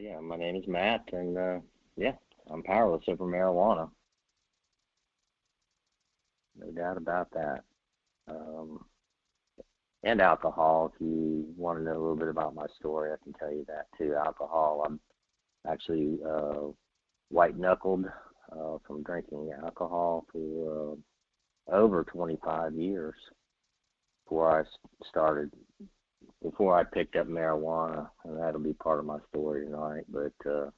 yeah, my name is Matt, and uh, yeah, I'm powerless over marijuana. No doubt about that. Um, and alcohol. If you want to know a little bit about my story, I can tell you that too. Alcohol. I'm actually uh, white knuckled uh, from drinking alcohol for uh, over 25 years before I started, before I picked up marijuana, and that'll be part of my story tonight. But uh,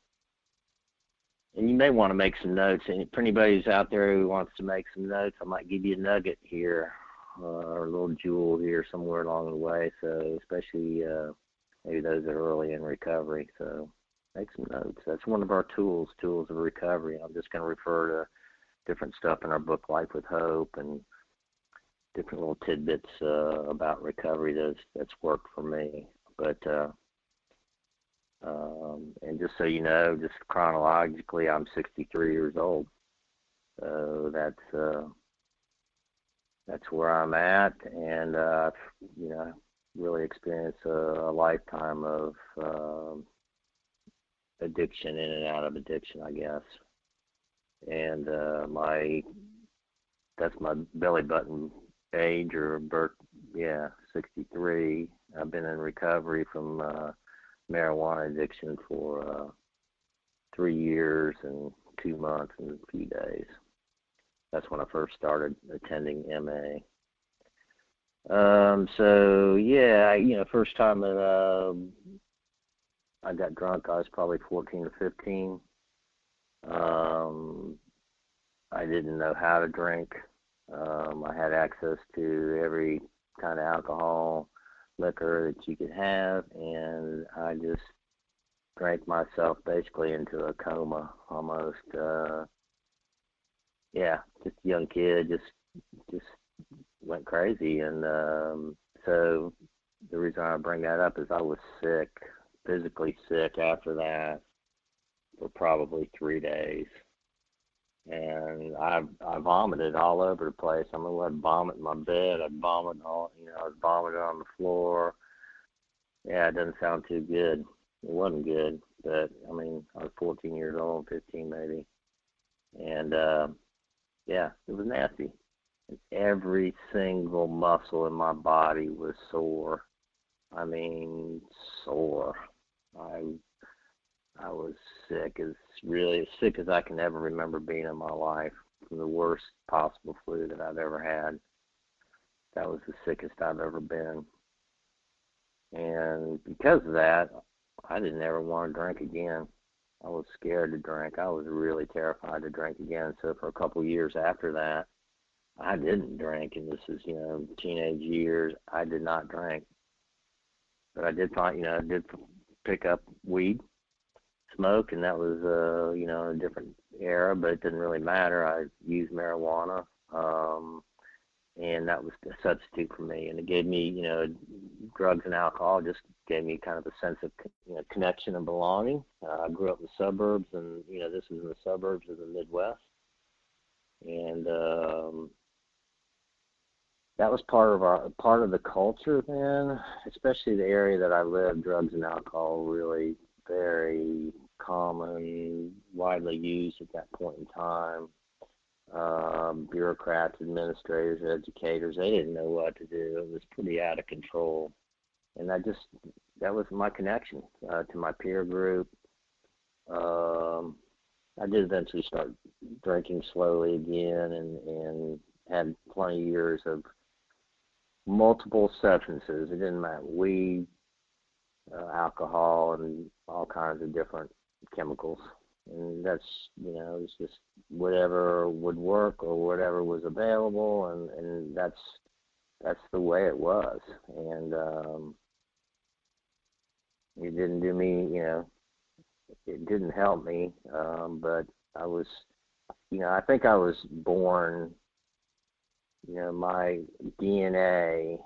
and you may want to make some notes. And for anybody who's out there who wants to make some notes, I might give you a nugget here uh, or a little jewel here somewhere along the way. So especially uh, maybe those that are early in recovery. So make some notes. That's one of our tools, tools of recovery. I'm just going to refer to different stuff in our book, Life with Hope, and different little tidbits uh, about recovery that's that's worked for me. But uh, um, and just so you know, just chronologically, I'm 63 years old. So that's uh, that's where I'm at, and uh, you know, really experienced a, a lifetime of um, addiction, in and out of addiction, I guess. And uh, my that's my belly button age or birth, yeah, 63. I've been in recovery from uh, marijuana addiction for uh, three years and two months and a few days. That's when I first started attending MA. Um, so yeah, I, you know, first time that uh, I got drunk, I was probably 14 or 15. Um, I didn't know how to drink. Um, I had access to every kind of alcohol liquor that you could have, and I just drank myself basically into a coma almost. Uh, yeah, just a young kid, just just went crazy, and um, so the reason I bring that up is I was sick, physically sick after that for probably three days I I vomited all over the place. I mean, I'd vomit in my bed. I'd vomit all, you know, I was vomiting on the floor. Yeah, it doesn't sound too good. It wasn't good, but I mean, I was 14 years old, 15 maybe, and uh, yeah, it was nasty. Every single muscle in my body was sore. I mean, sore. I I was sick as really as sick as I can ever remember being in my life the worst possible flu that I've ever had. That was the sickest I've ever been. And because of that, I didn't ever want to drink again. I was scared to drink. I was really terrified to drink again. So for a couple of years after that, I didn't drink, and this is you know teenage years. I did not drink, but I did find you know I did pick up weed smoke, and that was uh, you know a different era, but it didn't really matter. I used marijuana, um, and that was a substitute for me, and it gave me you know drugs and alcohol just gave me kind of a sense of you know, connection and belonging. Uh, I grew up in the suburbs, and you know this was in the suburbs of the Midwest, and um, that was part of our part of the culture then, especially the area that I lived. Drugs and alcohol really very common, widely used at that point in time. Um, bureaucrats, administrators, educators, they didn't know what to do. It was pretty out of control. And I just, that was my connection uh, to my peer group. Um, I did eventually start drinking slowly again and, and had 20 years of multiple substances. It didn't matter weed, uh, alcohol, and all kinds of different chemicals. And that's you know it's just whatever would work or whatever was available, and and that's that's the way it was. And um, it didn't do me, you know, it didn't help me. Um, but I was, you know, I think I was born. You know, my DNA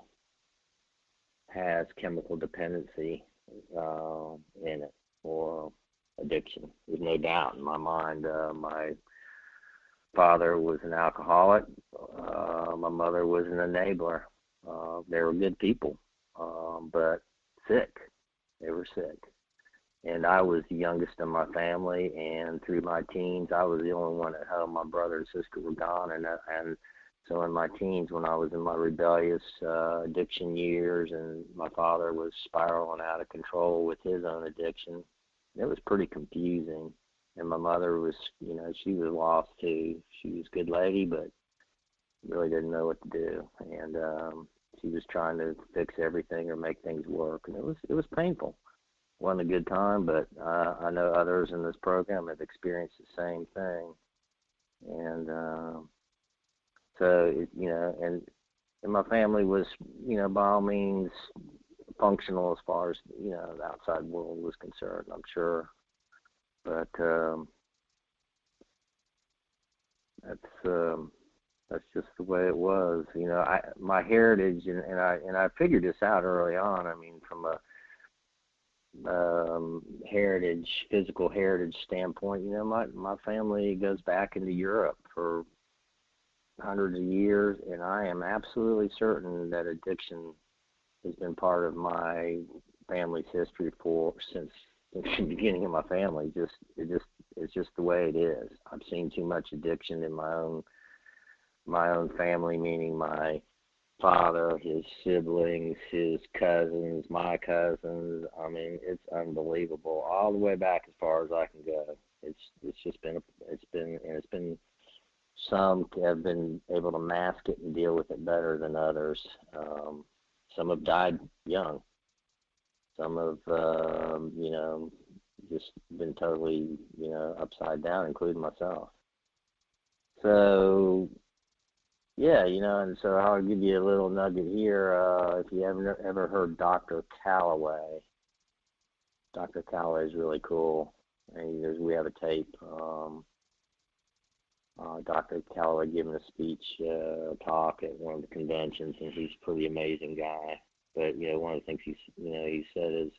has chemical dependency uh, in it, or addiction. There's no doubt in my mind. Uh, my father was an alcoholic. Uh, my mother was an enabler. Uh, they were good people, um, but sick. They were sick. and I was the youngest in my family. And through my teens, I was the only one at home. My brother and sister were gone, and and so in my teens, when I was in my rebellious uh, addiction years, and my father was spiraling out of control with his own addiction, it was pretty confusing. And my mother was, you know, she was lost too. She was a good lady, but really didn't know what to do. And um, she was trying to fix everything or make things work, and it was it was painful wasn't a good time, but uh, I know others in this program have experienced the same thing, and uh, so it, you know, and and my family was you know by all means functional as far as you know the outside world was concerned. I'm sure, but um, that's um, that's just the way it was. You know, I my heritage and, and I and I figured this out early on. I mean, from a um, heritage, physical heritage standpoint, you know, my my family goes back into Europe for hundreds of years, and I am absolutely certain that addiction has been part of my family's history for since the beginning of my family. Just it just it's just the way it is. I've seen too much addiction in my own my own family, meaning my father, his siblings, his cousins, my cousins. I mean, it's unbelievable. All the way back as far as I can go. It's it's just been it's been and it's been some have been able to mask it and deal with it better than others. Um, some have died young. Some have um, you know just been totally you know upside down, including myself. So yeah, you know, and so I'll give you a little nugget here. Uh, if you ever ever heard Dr. Calloway, Dr. Calloway is really cool. And there's, we have a tape. Um, uh, Dr. Calloway giving a speech, uh, talk at one of the conventions, and he's a pretty amazing guy. But you know, one of the things he you know he said is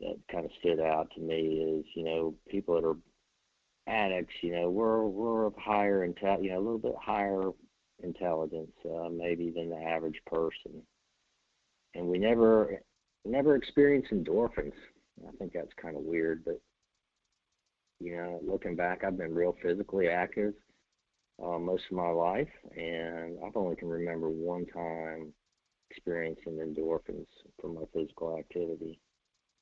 that kind of stood out to me is you know people that are addicts, you know, we're we're of higher intel, you know, a little bit higher intelligence, uh, maybe than the average person. And we never never experience endorphins. I think that's kind of weird, but you know, looking back, I've been real physically active uh, most of my life, and I've only can remember one time experiencing endorphins from my physical activity.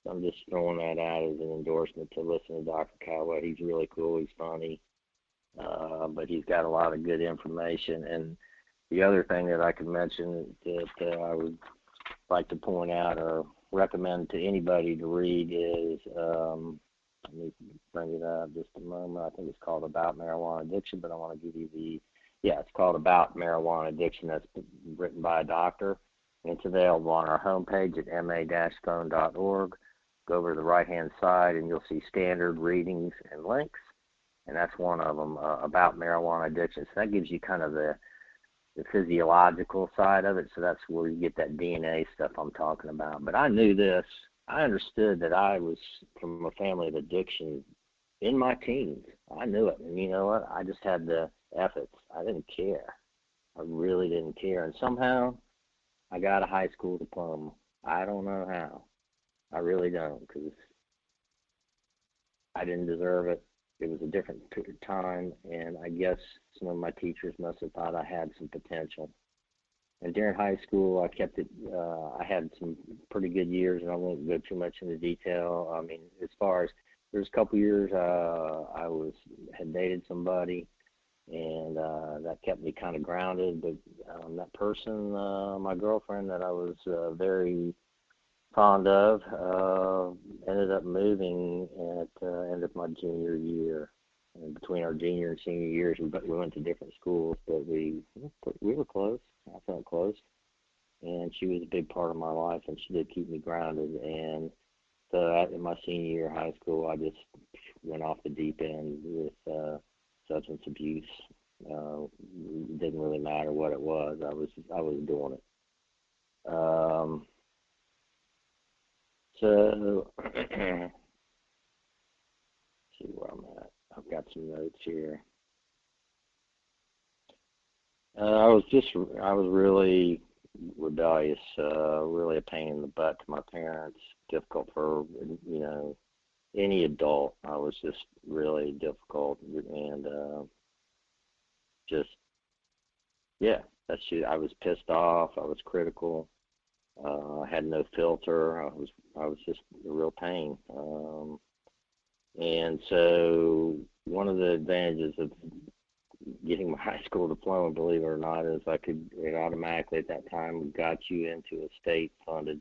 So I'm just throwing that out as an endorsement to listen to Dr. Calloway. He's really cool. He's funny. Uh, but he's got a lot of good information. And the other thing that I could mention that uh, I would like to point out or recommend to anybody to read is um, let me bring it up just a moment. I think it's called About Marijuana Addiction, but I want to give you the yeah, it's called About Marijuana Addiction. That's written by a doctor. It's available on our homepage at ma-phone.org. Go over to the right hand side and you'll see standard readings and links and that's one of them uh, about marijuana addiction. So that gives you kind of the the physiological side of it. So that's where you get that DNA stuff I'm talking about. But I knew this. I understood that I was from a family of addiction in my teens. I knew it, and you know what? I just had the efforts. I didn't care. I really didn't care, and somehow I got a high school diploma. I don't know how. I really don't, because I didn't deserve it it was a different time, and I guess some of my teachers must have thought I had some potential. And during high school, I kept it. Uh, I had some pretty good years, and I won't go too much into detail. I mean, as far as there's a couple years, uh, I was had dated somebody, and uh, that kept me kind of grounded. But um, that person, uh, my girlfriend, that I was uh, very fond of. Uh, ended up moving at uh, end of my junior year. And between our junior and senior years, we we went to different schools, but we we were close. I felt close, and she was a big part of my life, and she did keep me grounded. And so, in my senior year of high school, I just went off the deep end with uh, substance abuse. Uh, it didn't really matter what it was. I was I was doing it. Um, so, see where I'm at. I've got some notes here. Uh, I was just, I was really rebellious, uh, really a pain in the butt to my parents. difficult for you know any adult. I was just really difficult and uh, just yeah, that's I was pissed off. I was critical. Uh, I had no filter. I was I was just a real pain. Um, and so one of the advantages of getting my high school diploma, believe it or not, is I could it automatically at that time got you into a state funded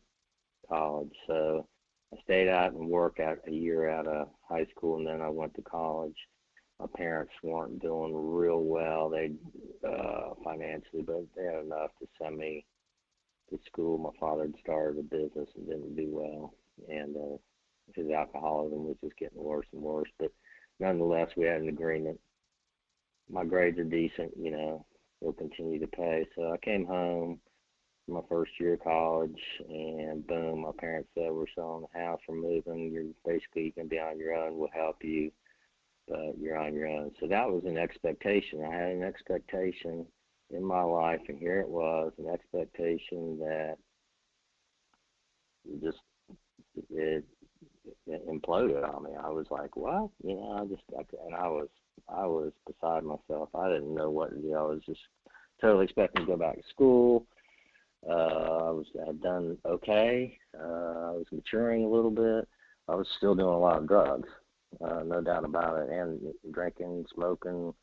college. So I stayed out and worked out a year out of high school, and then I went to college. My parents weren't doing real well, they uh, financially, but they had enough to send me to school. My father had started a business and didn't do well, and uh, his alcoholism was just getting worse and worse. But nonetheless, we had an agreement. My grades are decent, you know, we'll continue to pay. So I came home my first year of college, and boom, my parents said, We're selling the house, we're moving. You're basically going to be on your own. We'll help you, but you're on your own. So that was an expectation. I had an expectation in my life, and here it was an expectation that just it, imploded on me. I was like, "What?" You know, I just I, and I was I was beside myself. I didn't know what to do. I was just totally expecting to go back to school. Uh, I was I'd done okay. Uh, I was maturing a little bit. I was still doing a lot of drugs, uh, no doubt about it, and drinking, smoking,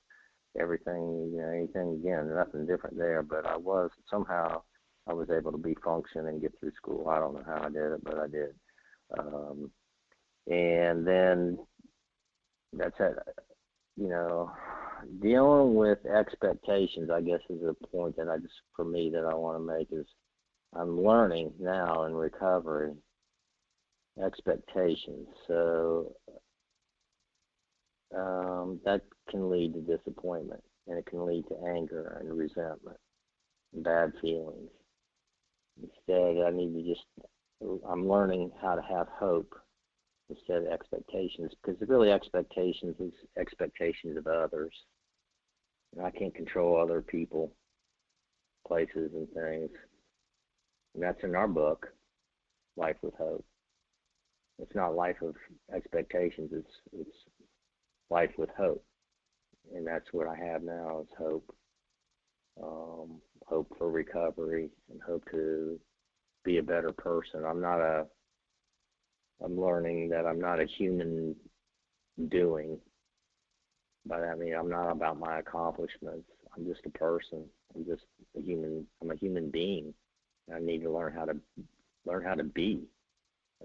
everything. You know, anything again, nothing different there. But I was somehow I was able to be function and get through school. I don't know how I did it, but I did. Um, and then that's it. You know, dealing with expectations, I guess, is a point that I just, for me, that I want to make is I'm learning now in recovery expectations. So um, that can lead to disappointment and it can lead to anger and resentment and bad feelings. Instead, I need to just, I'm learning how to have hope instead of expectations because really expectations is expectations of others. And I can't control other people, places, and things. And that's in our book, Life with Hope. It's not life of expectations. It's it's life with hope, and that's what I have now is hope. Um, hope for recovery and hope to be a better person. I'm not a I'm learning that I'm not a human doing. By that I mean I'm not about my accomplishments. I'm just a person. I'm just a human. I'm a human being. I need to learn how to learn how to be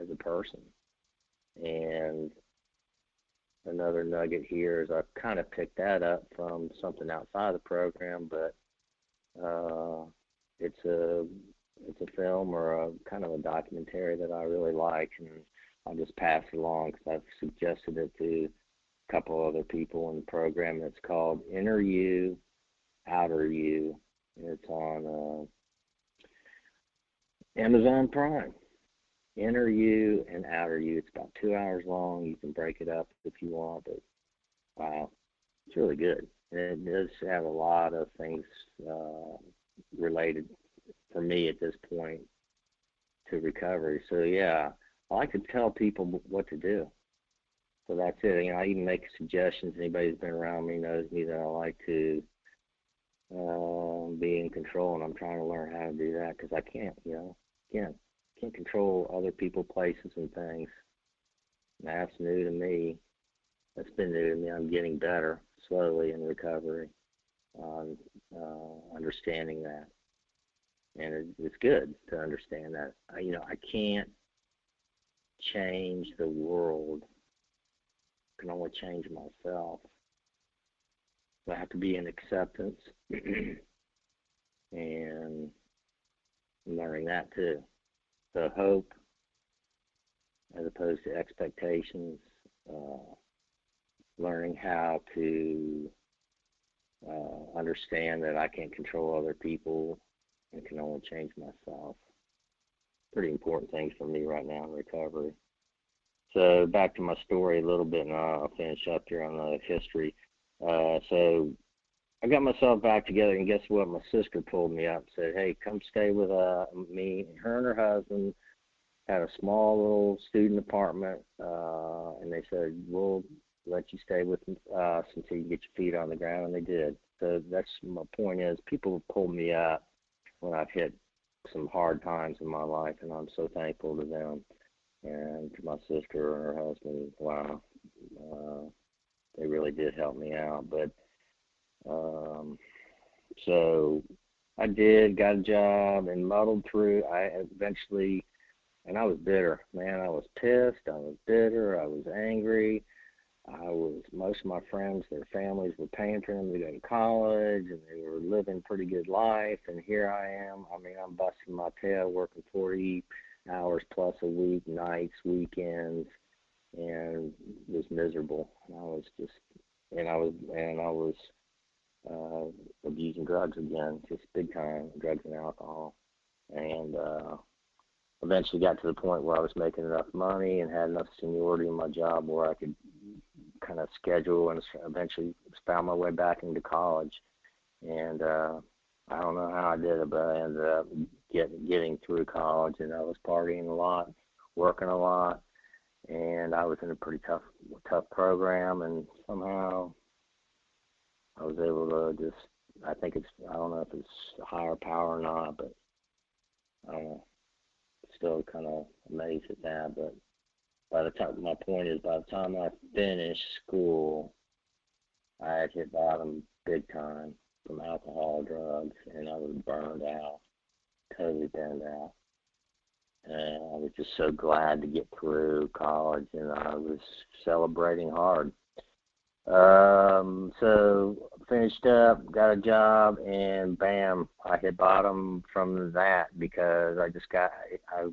as a person. And another nugget here is I've kind of picked that up from something outside the program, but uh, it's a it's a film or a kind of a documentary that I really like, and I'll just pass it along because I've suggested it to a couple other people in the program. It's called Inner You, Outer You. It's on uh, Amazon Prime. Inner You and Outer You. It's about two hours long. You can break it up if you want, but wow, it's really good. And it does have a lot of things uh, related for me at this point to recovery. So yeah, I to tell people what to do. So that's it. You know, I even make suggestions. Anybody who's been around me knows me that I like to uh, be in control, and I'm trying to learn how to do that because I can't. You know, again, can't control other people, places, and things. And that's new to me. That's been new to me. I'm getting better slowly in recovery on uh, understanding that, and it, it's good to understand that. I, you know, I can't change the world. I can only change myself. So I have to be in acceptance and learning that too. So hope as opposed to expectations, uh, learning how to uh, understand that I can't control other people and can only change myself pretty important things for me right now in recovery. So back to my story a little bit, and I'll finish up here on the history. Uh, so I got myself back together, and guess what? My sister pulled me up, and said, "Hey, come stay with uh, me." Her and her husband had a small little student apartment, uh, and they said we'll let you stay with us until you get your feet on the ground, and they did. So that's my point is people pulled me up when I've hit some hard times in my life, and I'm so thankful to them and to my sister and her husband. Wow, uh, they really did help me out. But um, so I did, got a job, and muddled through. I eventually, and I was bitter, man. I was pissed. I was bitter. I was angry. I was most of my friends, their families were paying for them to go to college, and they were living pretty good life. And here I am. I mean, I'm busting my tail, working 40 hours plus a week, nights, weekends, and was miserable. I was just, and I was, and I was uh, abusing drugs again, just big time, drugs and alcohol, and uh, eventually got to the point where I was making enough money and had enough seniority in my job where I could kind of schedule and eventually found my way back into college. And uh, I don't know how I did it, but I ended up get, getting through college, and I was partying a lot, working a lot, and I was in a pretty tough tough program, and somehow I was able to just. I think it's I don't know if it's higher power or not, but I don't know. Still kind of amazed at that, but by the time my point is by the time I finished school, I had hit bottom big time from alcohol, drugs, and I was burned out, totally burned out. And I was just so glad to get through college, and I was celebrating hard. Um, so finished up, got a job, and bam, I hit bottom from that because I just got I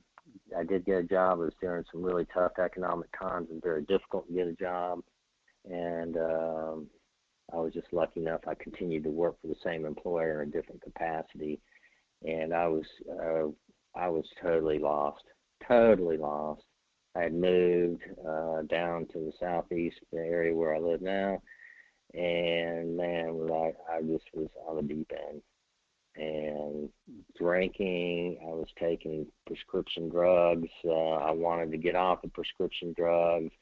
I did get a job. It was during some really tough economic times and very difficult to get a job. And um, I was just lucky enough. I continued to work for the same employer in a different capacity, and I was uh, I was totally lost, totally lost. I had moved uh, down to the southeast the area where I live now, and man, was I I just was on the deep end and drinking. I was taking prescription drugs. Uh, I wanted to get off the prescription drugs,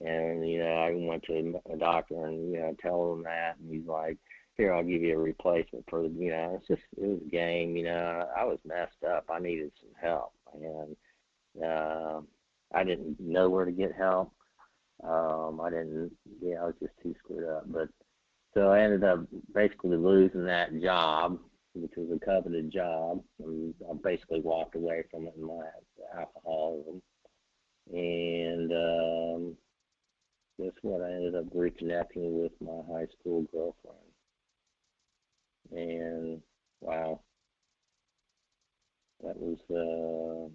and you know, I went to a doctor and you know, tell him that, and he's like, "Here, I'll give you a replacement for the." You know, it's just it was a game. You know, I was messed up. I needed some help, and uh, I didn't know where to get help. Um, I didn't. Yeah, I was just too screwed up, but. So I ended up basically losing that job which was a coveted job. And I basically walked away from it in my alcoholism. And um, guess what? I ended up reconnecting with my high school girlfriend. And wow, that was uh,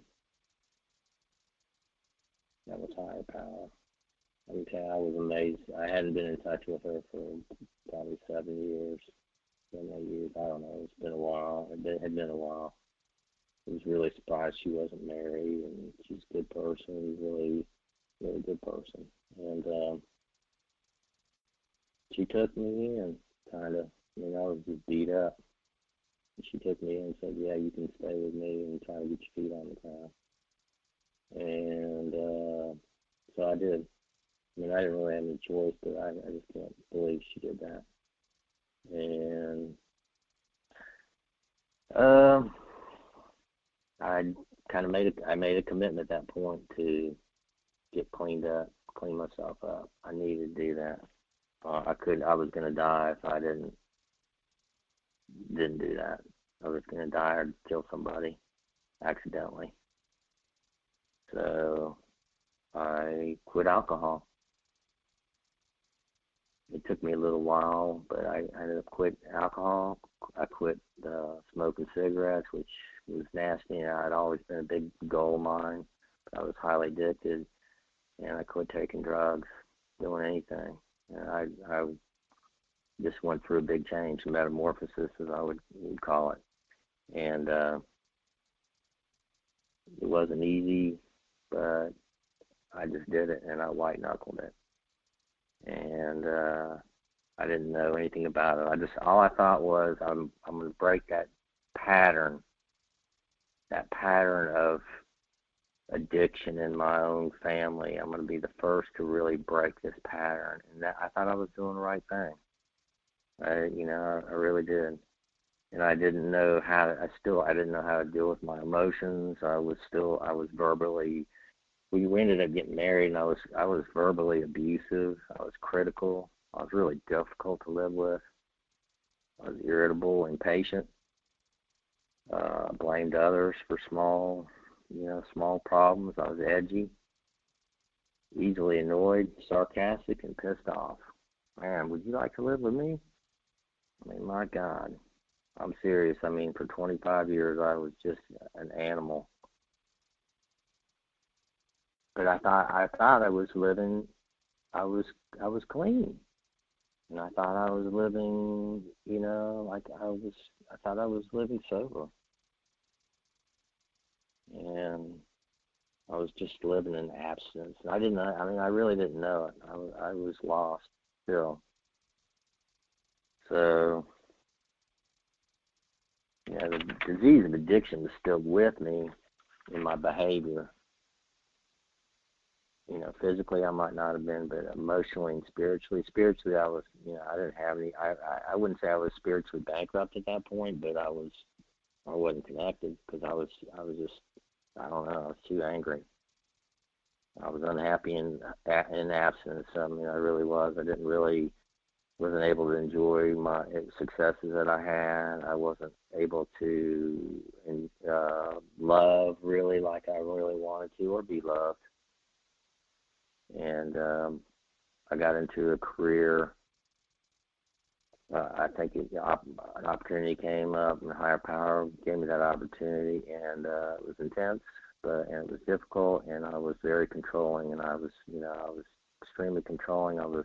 that was higher power. I tell I was amazed. I hadn't been in touch with her for probably seven years been eight years. I don't know. It's been a while. It had been a while. I was really surprised she wasn't married, and she's a good person. Really, really good person. And um, she took me in, kind of. I mean, I was just beat up. And she took me in and said, "Yeah, you can stay with me and try to get your feet on the ground." And uh, so I did. I mean, I didn't really have any choice, but I, I just can't believe she did that and um, I kind of made a I made a commitment at that point to get cleaned up, clean myself up. I needed to do that. Uh, I could I was gonna die if I didn't didn't do that. I was gonna die or kill somebody accidentally. So I quit alcohol it took me a little while, but I, I ended up quit alcohol. I quit uh, smoking cigarettes, which was nasty. And I'd always been a big goal of mine. I was highly addicted, and I quit taking drugs, doing anything. And I, I just went through a big change, a metamorphosis, as I would, would call it. And uh, it wasn't easy, but I just did it, and I white knuckled it and uh, I didn't know anything about it. I just all I thought was I'm I'm to break that pattern, that pattern of addiction in my own family. I'm to be the first to really break this pattern. And that I thought I was doing the right thing. I, you know, I, I really did. And I didn't know how. To, I still, I didn't know how to deal with my emotions. I was still, I was verbally. We ended up getting married, and I was, I was verbally abusive. I was critical. I was really difficult to live with. I was irritable, impatient. Uh, blamed others for small you know, small problems. I was edgy, easily annoyed, sarcastic, and pissed off. Man, would you like to live with me? I mean, my God. I'm serious. I mean, for 25 years, I was just an animal. But I thought I thought I was living. I was I was clean, and I thought I was living. You know, like I was. I thought I was living sober and I was just living in abstinence. And I didn't. I mean, I really didn't know it. I, I was lost still. So, yeah, the disease of addiction was still with me in my behavior. You know, physically I might not have been, but emotionally and spiritually, spiritually I was. You know, I didn't have any. I I, I wouldn't say I was spiritually bankrupt at that point, but I was. I wasn't connected because I was. I was just I don't know. I was too angry. I was unhappy in in absence. I mean, I really was. I didn't really wasn't able to enjoy my successes that I had. I wasn't able to uh, love really like I really wanted to, or be loved. And um, I got into a career. Uh, I think it, an opportunity came up, and higher power gave me that opportunity, and uh, it was intense but and it was difficult, and I was very controlling, and I was, you know, I was extremely controlling. I was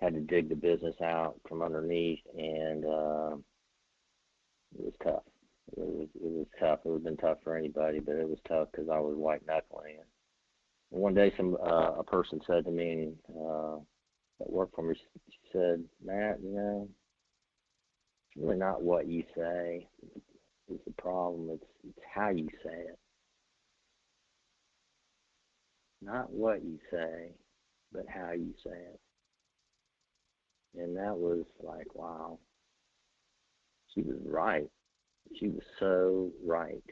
had to dig the business out from underneath, and uh, it was tough. It was it was tough. It would have been tough for anybody, but it was tough because I was white knuckling it. One day, some uh, a person said to me uh, that worked for me, she said, "Matt, you know, it's really not what you say is the problem. It's it's how you say it." not what you say, but how you say it. And that was like, wow. She was right. She was so right.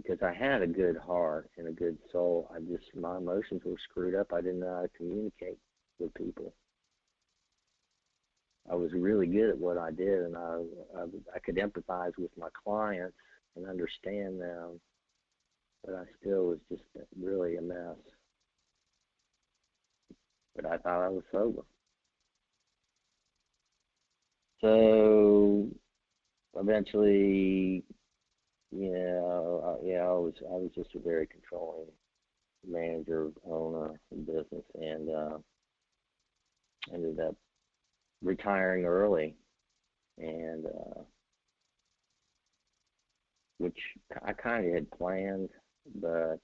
Because I had a good heart and a good soul. I just, my emotions were screwed up. I didn't know how to communicate with people. I was really good at what I did, and I, I, I could empathize with my clients and understand them but I still was just really a mess. But I thought I was sober. So eventually, you know, yeah, I was I was just a very controlling manager, owner business, and uh, ended up retiring early, and uh, which I kind of had planned but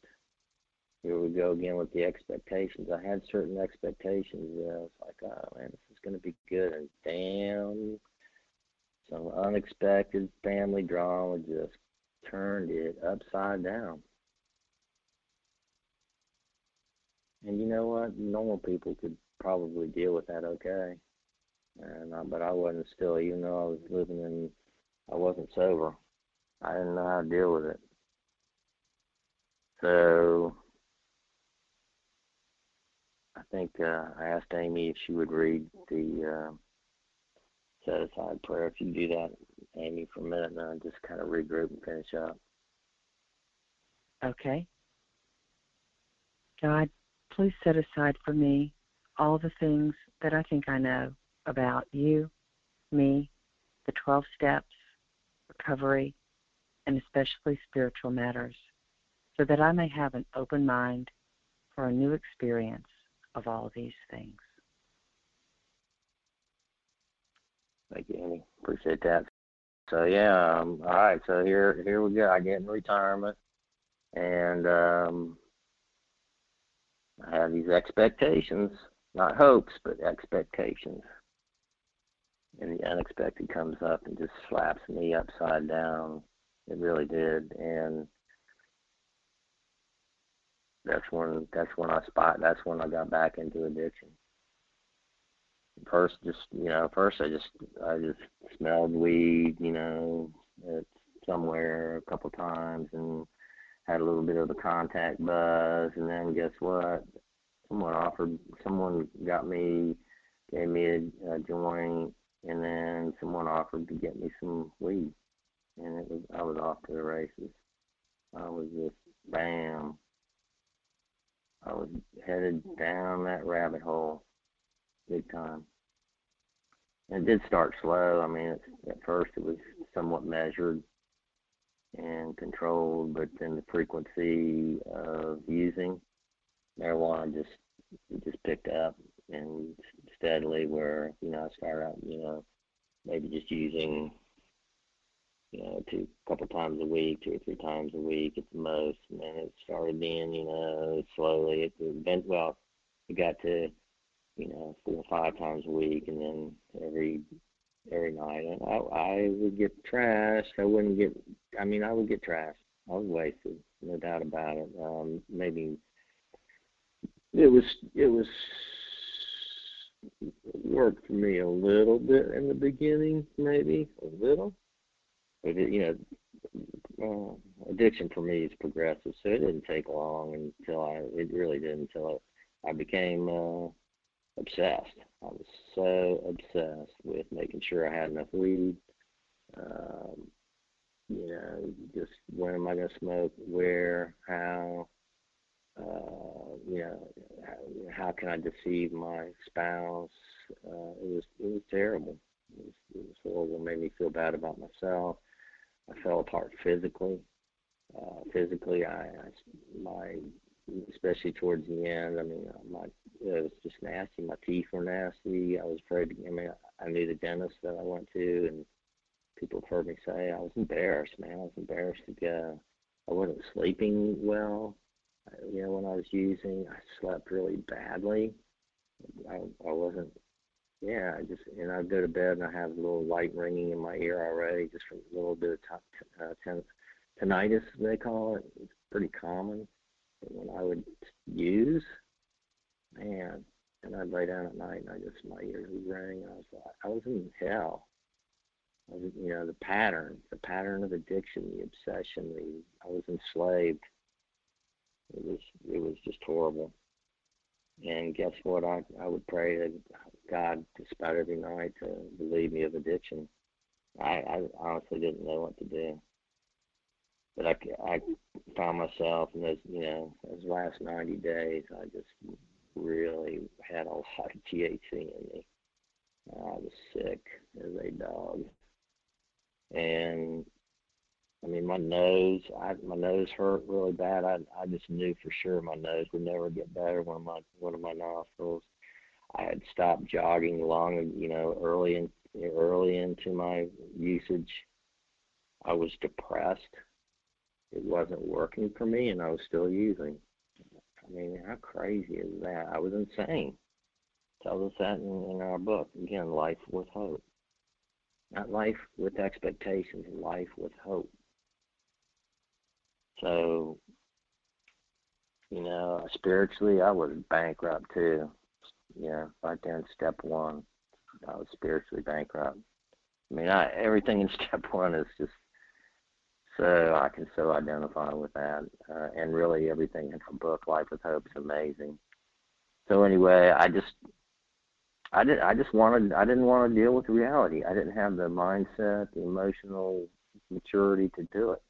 here we go again with the expectations. I had certain expectations. Know, it's like, oh man, this is going to be good, and damn, some unexpected family drama just turned it upside down. And you know what? Normal people could probably deal with that okay. And uh, but I wasn't still, even though I was living in, I wasn't sober. I didn't know how to deal with it. So I think uh, I asked Amy if she would read the uh, set aside prayer. If you do that, Amy, for a minute, and I'll just kind of regroup and finish up. Okay. God, please set aside for me all the things that I think I know about you, me, the 12 steps, recovery, and especially spiritual matters so that I may have an open mind for a new experience of all these things. Thank you, Amy. Appreciate that. So yeah, um, all right. So here, here we go. I get in retirement, and um, I have these expectations, not hopes, but expectations. And the unexpected comes up and just slaps me upside down. It really did, and that's when that's when I spot that's when I got back into addiction. First, just you know, first I just I just smelled weed, you know, somewhere a couple times and had a little bit of a contact buzz, and then guess what? Someone offered, someone got me, gave me a, a joint, and then someone offered to get me some weed, and it was I was off to the races. I was just bam. I was headed down that rabbit hole, big time. And it did start slow. I mean, at first it was somewhat measured and controlled, but then the frequency of using marijuana just just picked up and steadily. Where you know I started out, you know, maybe just using you know, two couple times a week, two or three times a week at the most, and then it started being, you know, slowly. It went well. It got to, you know, four or five times a week, and then every every night. And I I would get trashed. I wouldn't get. I mean, I would get trashed. I was wasted, no doubt about it. Um, maybe it was it was worked for me a little bit in the beginning, maybe a little but it, you know, uh, addiction for me is progressive, so it didn't take long until I. It really didn't until I, I became uh, obsessed. I was so obsessed with making sure I had enough weed. Um, you know, just when am I going to smoke? Where? How? Uh, you know, how, how can I deceive my spouse? Uh, it was it was terrible. It was, it was horrible. It made me feel bad about myself. I fell apart physically. Uh, physically, I, I my especially towards the end. I mean, uh, my it was just nasty. My teeth were nasty. I was afraid. To, I mean, I knew the dentist that I went to, and people have heard me say I was embarrassed, man. I was embarrassed to go. I wasn't sleeping well. You know, when I was using, I slept really badly. I I wasn't yeah, I just and I'd go to bed and I have a little light ringing in my ear already, just from a little bit of t- uh, ten- tinnitus they call it. It's pretty common. When I would use, man, and I'd lay down at night and I just my ears would ring. And I was like, I was in hell. I was, you know, the pattern, the pattern of addiction, the obsession, the I was enslaved. It was it was just horrible. And guess what? I I would pray to God just about every night to relieve me of addiction. I, I honestly didn't know what to do, but I, I found myself in those you know those last 90 days. I just really had a lot of THC in me. I was sick as a dog, and I mean, my nose, I, my nose hurt really bad. I, I just knew for sure my nose would never get better. One of my, one of my nostrils. I had stopped jogging long, you know, early in, early into my usage. I was depressed. It wasn't working for me, and I was still using. I mean, how crazy is that? I was insane. Tells us that in, in our book. Again, life with hope. Not life with expectations, life with hope. So, you know, spiritually, I was bankrupt too. Yeah, right there in step one, I was spiritually bankrupt. I mean, I, everything in step one is just so I can so identify with that, uh, and really everything in the book, Life with Hope, is amazing. So anyway, I just, I did, I just wanted, I didn't want to deal with reality. I didn't have the mindset, the emotional maturity to do it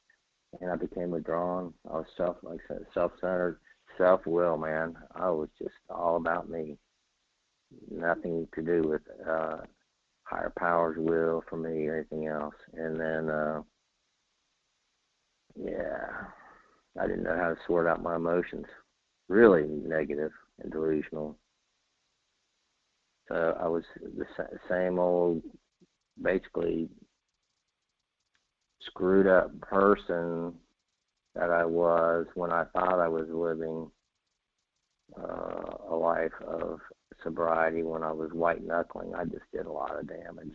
and I became withdrawn. I was self, like self-centered, self-will, man. I was just all about me. Nothing to do with uh, higher powers' will for me or anything else. And then, uh, yeah, I didn't know how to sort out my emotions. Really negative and delusional. So I was the same old, basically screwed up person that I was when I thought I was living uh, a life of sobriety when I was white knuckling. I just did a lot of damage.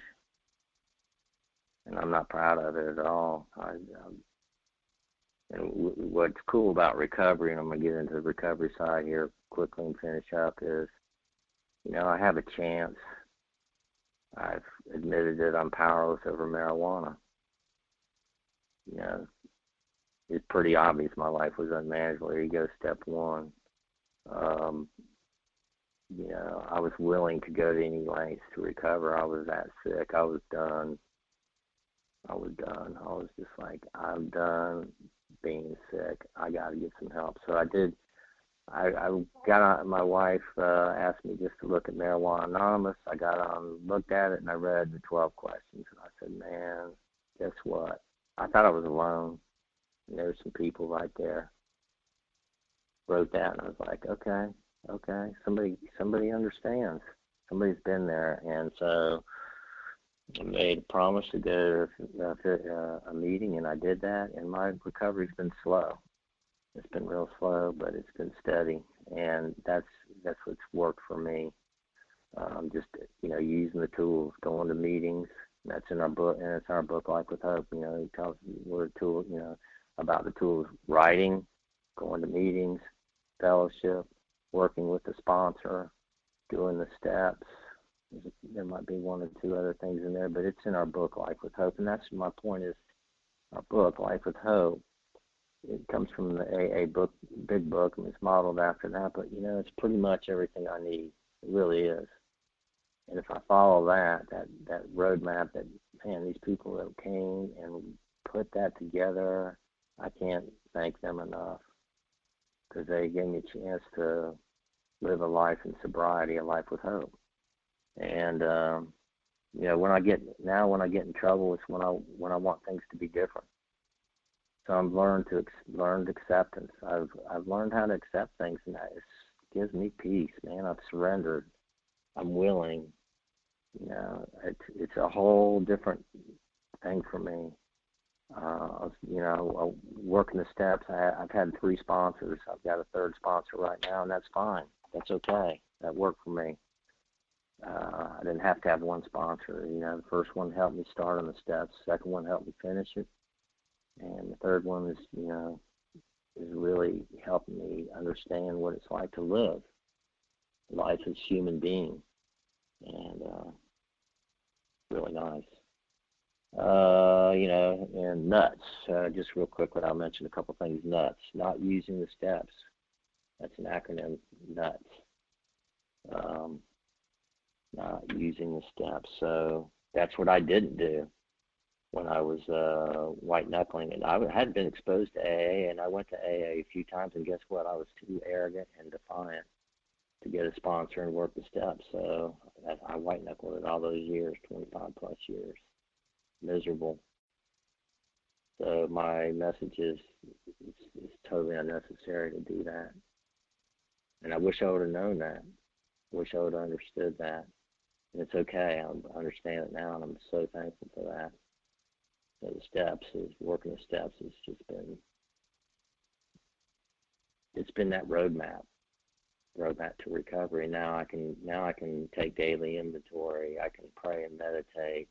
And I'm not proud of it at all. I, and what's cool about recovery, and I'm gonna get into the recovery side here quickly and finish up, is you know I have a chance. I've admitted that I'm powerless over marijuana. You know, it's pretty obvious my life was unmanageable. Here you go, step one. Um, you know, I was willing to go to any lengths to recover. I was that sick. I was done. I was done. I was just like, I'm done being sick. I got to get some help. So I did. I, I got on. My wife uh, asked me just to look at Marijuana Anonymous. I got on, looked at it, and I read the 12 questions. And I said, man, guess what? I thought I was alone. And there were some people right there. Wrote that, and I was like, okay, okay, somebody, somebody understands. Somebody's been there, and so made a promise to go to uh, a meeting, and I did that. And my recovery's been slow. It's been real slow, but it's been steady, and that's that's what's worked for me. Um, just you know, using the tools, going to meetings. That's in our book, and it's our book, Life with Hope. You know, it tells what tool, you know, about the tools: writing, going to meetings, fellowship, working with the sponsor, doing the steps, there might be one or two other things in there, but it's in our book, Life with Hope. And that's my point is our book, Life with Hope. It comes from the AA book, big book, and it's modeled after that. But you know, it's pretty much everything I need. It really is. And if I follow that, that that roadmap, that man, these people that came and put that together, I can't thank them enough because they gave me a chance to live a life in sobriety, a life with hope and um, you know when I get now when I get in trouble, it's when I when I want things to be different. So I've learned to learned acceptance. I've I've learned how to accept things, and that gives me peace, man. I've surrendered. I'm willing. You know, it's it's a whole different thing for me. Uh, you know, working the steps. I, I've had three sponsors. I've got a third sponsor right now, and that's fine. That's okay. That worked for me uh, I didn't have to have one sponsor. You know, the first one helped me start on the steps. The second one helped me finish it, and the third one is, you know, is really helping me understand what it's like to live life as a human being, and uh, really nice. Uh, you know, and nuts. Uh, just real quickly, I'll mention a couple things. Nuts. Not using the steps. That's an acronym. Nuts. Um, not using the steps. So that's what I didn't do when I was uh, white knuckling it. I had been exposed to AA, and I went to AA a few times, and guess what? I was too arrogant and defiant to get a sponsor and work the steps. So I white knuckled it all those years, 25 plus years, miserable. So my message is it's, it's totally unnecessary to do that. And I wish I would have known that. Wish I would have understood that it's okay. I understand it now, and I'm so thankful for that. The steps is working the steps has just been it's been that roadmap, roadmap to recovery. Now I can now I can take daily inventory. I can pray and meditate.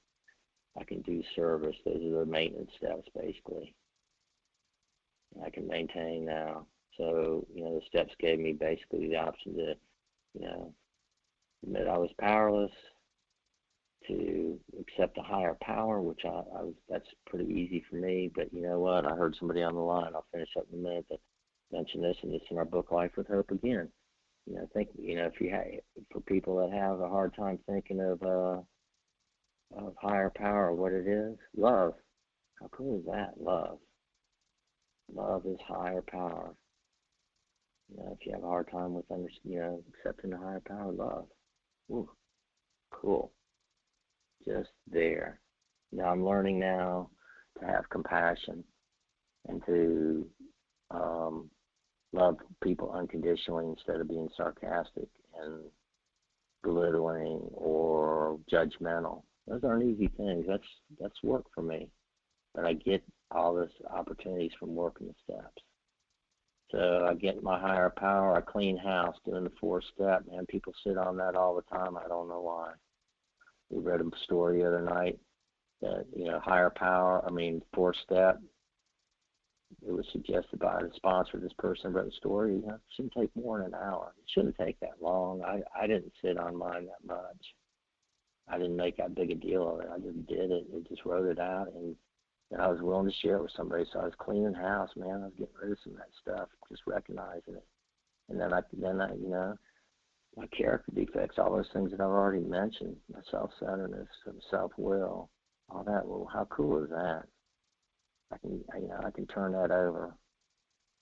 I can do service. Those are the maintenance steps basically. I can maintain now. So you know the steps gave me basically the option to you know admit I was powerless, to accept a higher power, which I, I was that's pretty easy for me. But you know what? I heard somebody on the line. I'll finish up in a minute that mentioned this, and it's in our book Life with Hope again. You know, think you know if you have for people that have a hard time thinking of uh, of higher power, what it is, love. How cool is that? Love. Love is higher power. You know, if you have a hard time with under, you know, accepting the higher power, love. Ooh, cool. Just there. Now I'm learning now to have compassion and to um, love people unconditionally instead of being sarcastic and belittling or judgmental. Those aren't easy things. That's that's work for me. But I get all this opportunities from working the steps. So I get my higher power. I clean house doing the four step, and people sit on that all the time. I don't know why. We read a story the other night that you know higher power. I mean four step. it was suggested by the sponsor. This person wrote a story. You know, it shouldn't take more than an hour. It shouldn't take that long. I I didn't sit on mine that much. I didn't make that big a deal of it. I just did it. I just wrote it out, and, and I was willing to share it with somebody. So I was cleaning house, man. I was getting rid of some of that stuff, just recognizing it, and then I then I you know my character defects, all those things that I've already mentioned, my self-centeredness, self-will, all that. Well, how cool is that? I can, you know, I can turn that over,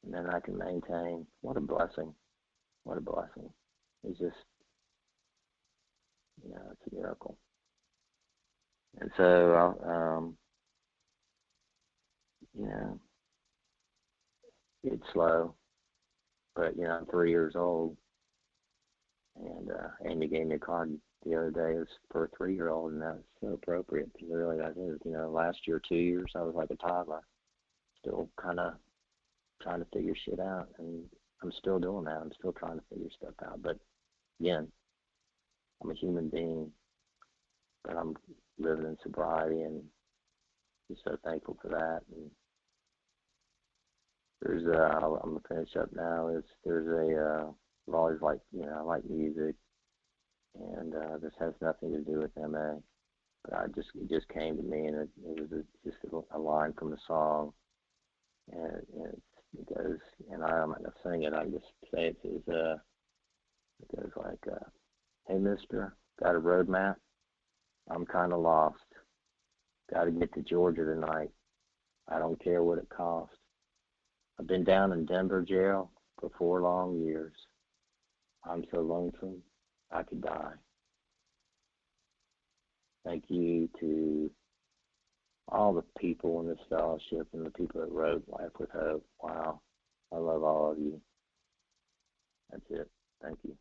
and then I can maintain. What a blessing! What a blessing! It's just, you know, it's a miracle. And so, um, you know, it's slow, but you know, I'm three years old, and uh, Amy gave me a card the other day. It was for a three year old, and that's so appropriate because really that is. You know, last year, two years, I was like a toddler, still kind of trying to figure shit out, and I'm still doing that. I'm still trying to figure stuff out. But again, I'm a human being, but I'm living in sobriety, and just so thankful for that. And there's, uh, I'm gonna finish up now. Is there's a uh, I've always liked, you know, I like music, and uh, this has nothing to do with MA. But I just it just came to me, and it, it was a, just a, a line from the song, and, and it goes, and I, I'm not gonna sing it. I just say it says, uh, it goes like, uh, "Hey, Mister, got a road map? I'm kind of lost. Got to get to Georgia tonight. I don't care what it costs. I've been down in Denver jail for four long years. I'm so lonesome I could die. Thank you to all the people in this fellowship and the people that wrote Life with Hope. Wow. I love all of you. That's it. Thank you.